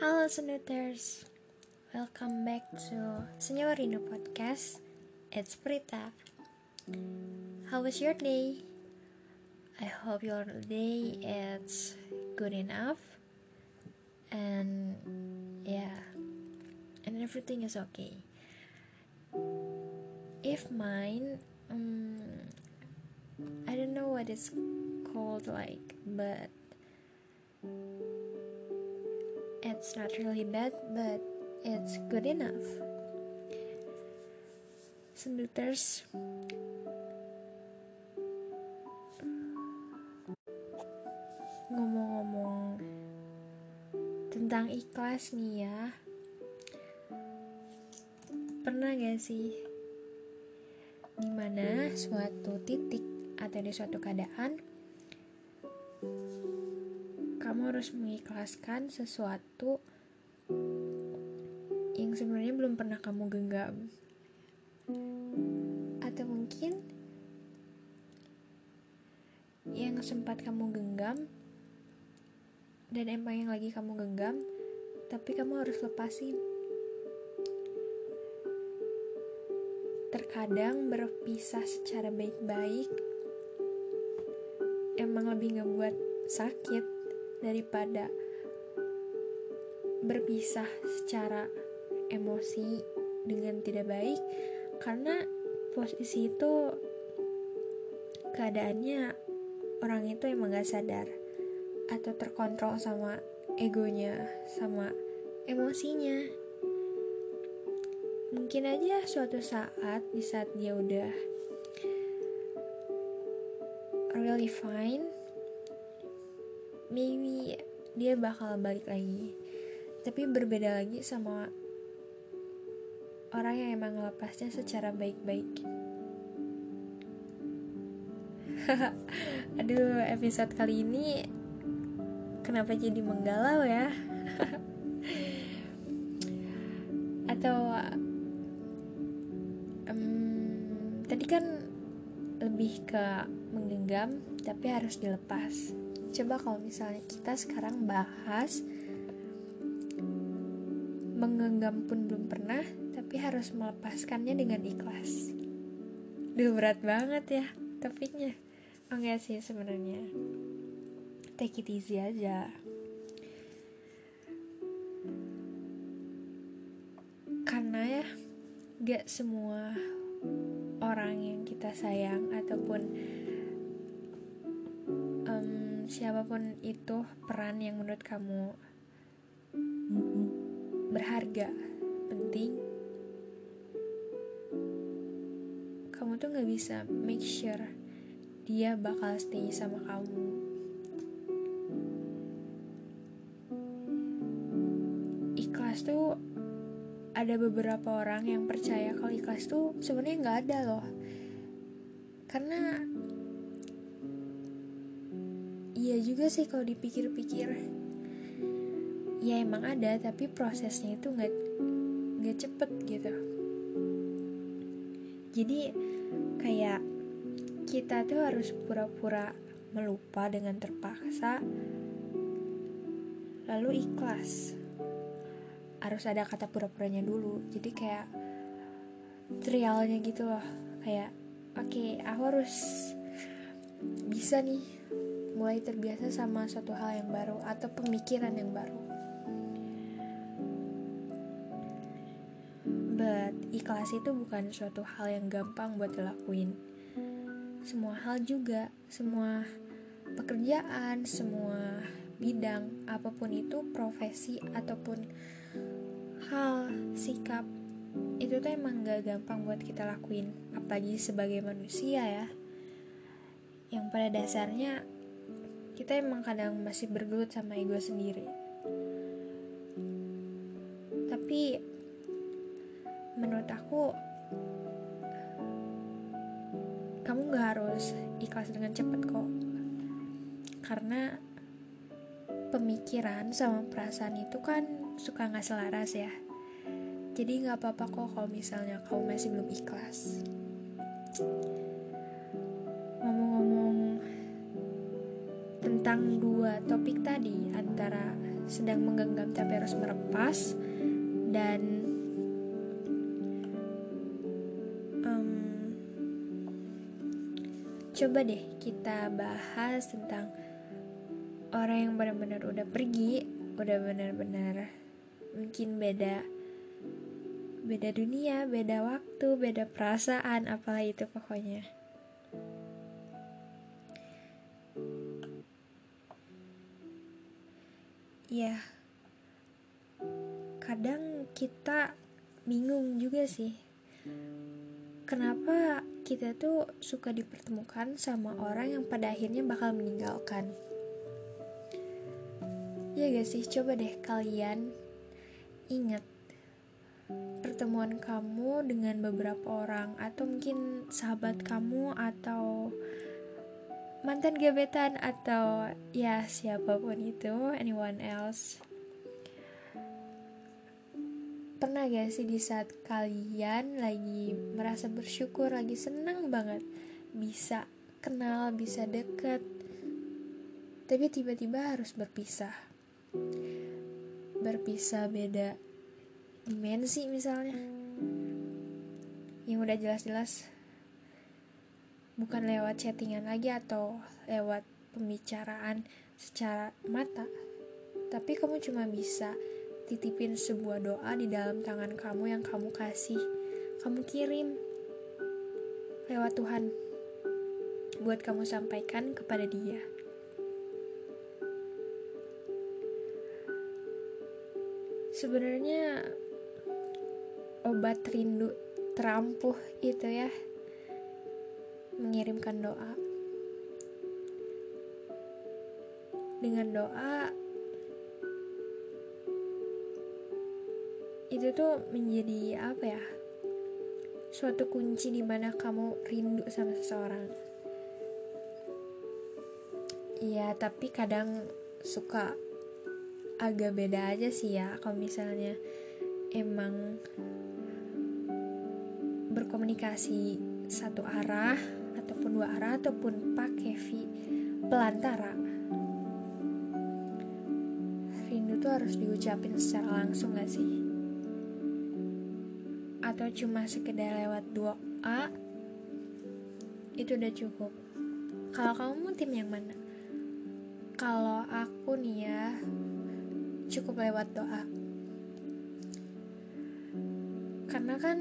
Halo Senuters, welcome back to Senyorino Podcast. It's Prita. How was your day? I hope your day is good enough, and yeah, and everything is okay. If mine, um, I don't know what it's called like, but it's not really bad, but it's good enough. Senduters, ngomong-ngomong tentang ikhlas nih ya, pernah gak sih? Di mana suatu titik atau di suatu keadaan kamu harus mengikhlaskan sesuatu yang sebenarnya belum pernah kamu genggam. Atau mungkin yang sempat kamu genggam dan emang yang lagi kamu genggam tapi kamu harus lepasin. Terkadang berpisah secara baik-baik emang lebih ngebuat sakit daripada berpisah secara emosi dengan tidak baik karena posisi itu keadaannya orang itu emang gak sadar atau terkontrol sama egonya sama emosinya. Mungkin aja suatu saat di saat dia udah really fine maybe dia bakal balik lagi. Tapi berbeda lagi sama orang yang emang lepasnya secara baik-baik. Aduh episode kali ini kenapa jadi menggalau ya? Atau um, tadi kan lebih ke menggenggam tapi harus dilepas coba kalau misalnya kita sekarang bahas menggenggam pun belum pernah tapi harus melepaskannya dengan ikhlas. Duh berat banget ya topiknya. Oh enggak sih sebenarnya. Take it easy aja. Karena ya Gak semua orang yang kita sayang Ataupun Siapa pun itu peran yang menurut kamu Berharga Penting Kamu tuh gak bisa make sure dia bakal stay sama kamu. Ikhlas tuh ada beberapa orang yang percaya kalau ikhlas tuh sebenarnya nggak ada loh. Karena iya juga sih kalau dipikir-pikir. Ya emang ada tapi prosesnya itu nggak nggak cepet gitu. Jadi kayak kita tuh harus pura-pura melupa dengan terpaksa lalu ikhlas harus ada kata pura-puranya dulu jadi kayak trialnya gitu loh kayak oke okay, aku harus bisa nih mulai terbiasa sama suatu hal yang baru atau pemikiran yang baru. But ikhlas itu bukan suatu hal yang gampang buat dilakuin. Semua hal juga, semua pekerjaan, semua bidang, apa pun itu, profesi ataupun hal, sikap, itu tuh emang gak gampang buat kita lakuin, apalagi sebagai manusia ya. Yang pada dasarnya kita emang kadang masih bergelut sama ego sendiri. Tapi menurut aku kamu gak harus ikhlas dengan cepat kok. Karena pemikiran sama perasaan itu kan suka gak selaras ya. Jadi gak apa-apa kok kalau misalnya kamu masih belum ikhlas tentang dua topik tadi antara sedang menggenggam tapi harus merepas dan um, coba deh kita bahas tentang orang yang benar-benar udah pergi udah benar-benar mungkin beda beda dunia beda waktu beda perasaan apalah itu pokoknya ya kadang kita bingung juga sih. Kenapa kita tuh suka dipertemukan sama orang yang pada akhirnya bakal meninggalkan? Ya gak sih? Coba deh kalian ingat pertemuan kamu dengan beberapa orang atau mungkin sahabat kamu atau mantan gebetan atau ya siapa pun itu anyone else. Pernah gak sih di saat kalian lagi merasa bersyukur lagi senang banget bisa kenal bisa deket tapi tiba-tiba harus berpisah? Berpisah beda dimensi misalnya. Yang udah jelas-jelas bukan lewat chattingan lagi atau lewat pembicaraan secara mata. Tapi kamu cuma bisa titipin sebuah doa di dalam tangan kamu yang kamu kasih kamu kirim lewat Tuhan buat kamu sampaikan kepada dia. Sebenarnya obat rindu terampuh itu ya mengirimkan doa. Dengan doa itu tuh menjadi apa ya? Suatu kunci di mana kamu rindu sama seseorang. Iya, tapi kadang suka agak beda aja sih ya kalau misalnya emang berkomunikasi satu arah ataupun dua arah ataupun pakai V pelantara. Rindu tuh harus diucapin secara langsung gak sih? Atau cuma sekedar lewat doa? Itu udah cukup. Kalau kamu tim yang mana? Kalau aku nih ya cukup lewat doa. Karena kan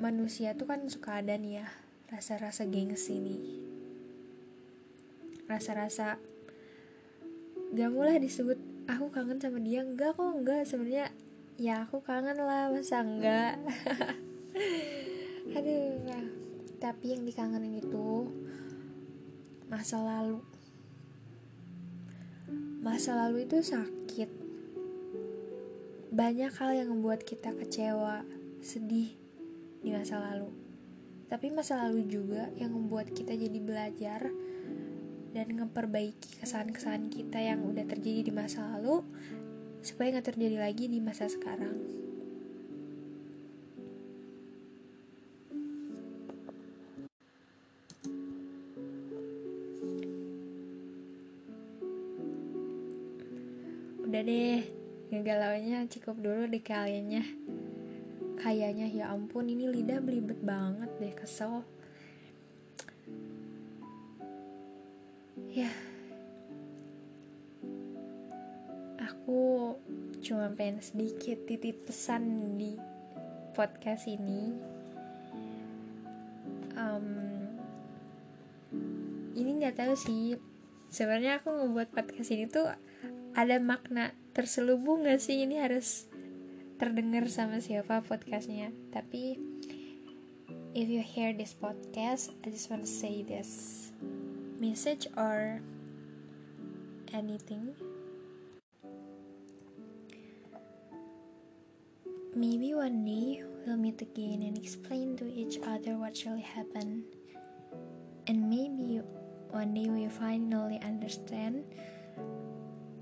manusia tuh kan suka ada nih ya rasa-rasa gengsi nih. Rasa-rasa gak mulai disebut aku kangen sama dia. Enggak kok enggak. Sebenarnya ya aku kangen lah masa enggak? Aduh tapi yang dikangenin itu masa lalu. Masa lalu itu sakit. Banyak hal yang membuat kita kecewa sedih di masa lalu tapi masa lalu juga yang membuat kita jadi belajar dan memperbaiki kesalahan-kesalahan kita yang udah terjadi di masa lalu supaya nggak terjadi lagi di masa sekarang. Udah deh, ngegalaunya cukup dulu di kaliannya kayaknya ya ampun ini lidah belibet banget deh kesel. Ya. Aku cuma pengen sedikit titip pesan di podcast ini. Um, ini nggak tahu sih sebenarnya aku ngebuat podcast ini tuh ada makna terselubung gak sih? Ini harus terdengar sama siapa podcastnya. Tapi if you hear this podcast I just want to say this message or anything. Maybe one day we'll meet again and explain to each other what really happened. And maybe one day we finally understand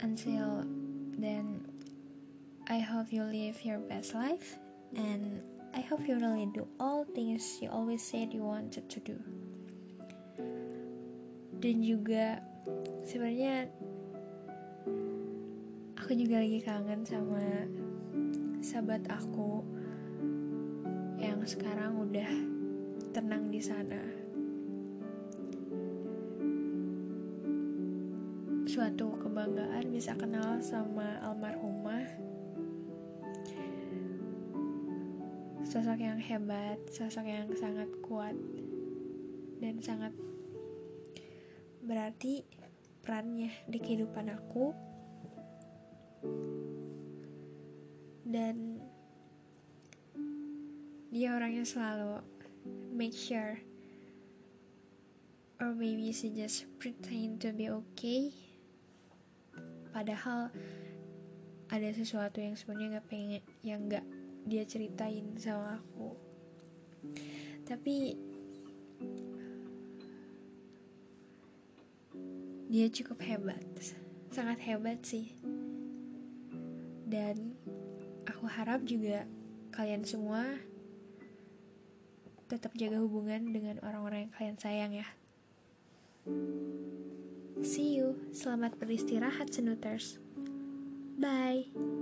until then I hope you live your best life and I hope you really do all things you always said you wanted to do. Dan juga sebenarnya aku juga lagi kangen sama sahabat aku yang sekarang udah tenang di sana. Suatu kebanggaan bisa kenal sama almarhumah. Sosok yang hebat, sosok yang sangat kuat dan sangat berarti perannya di kehidupan aku. Dan dia orangnya selalu make sure or maybe she just pretend to be okay. Padahal ada sesuatu yang sebenarnya nggak pengen yang nggak dia ceritain sama aku tapi dia cukup hebat sangat hebat sih dan aku harap juga kalian semua tetap jaga hubungan dengan orang-orang yang kalian sayang ya. See you. Selamat beristirahat, Senuters. Bye.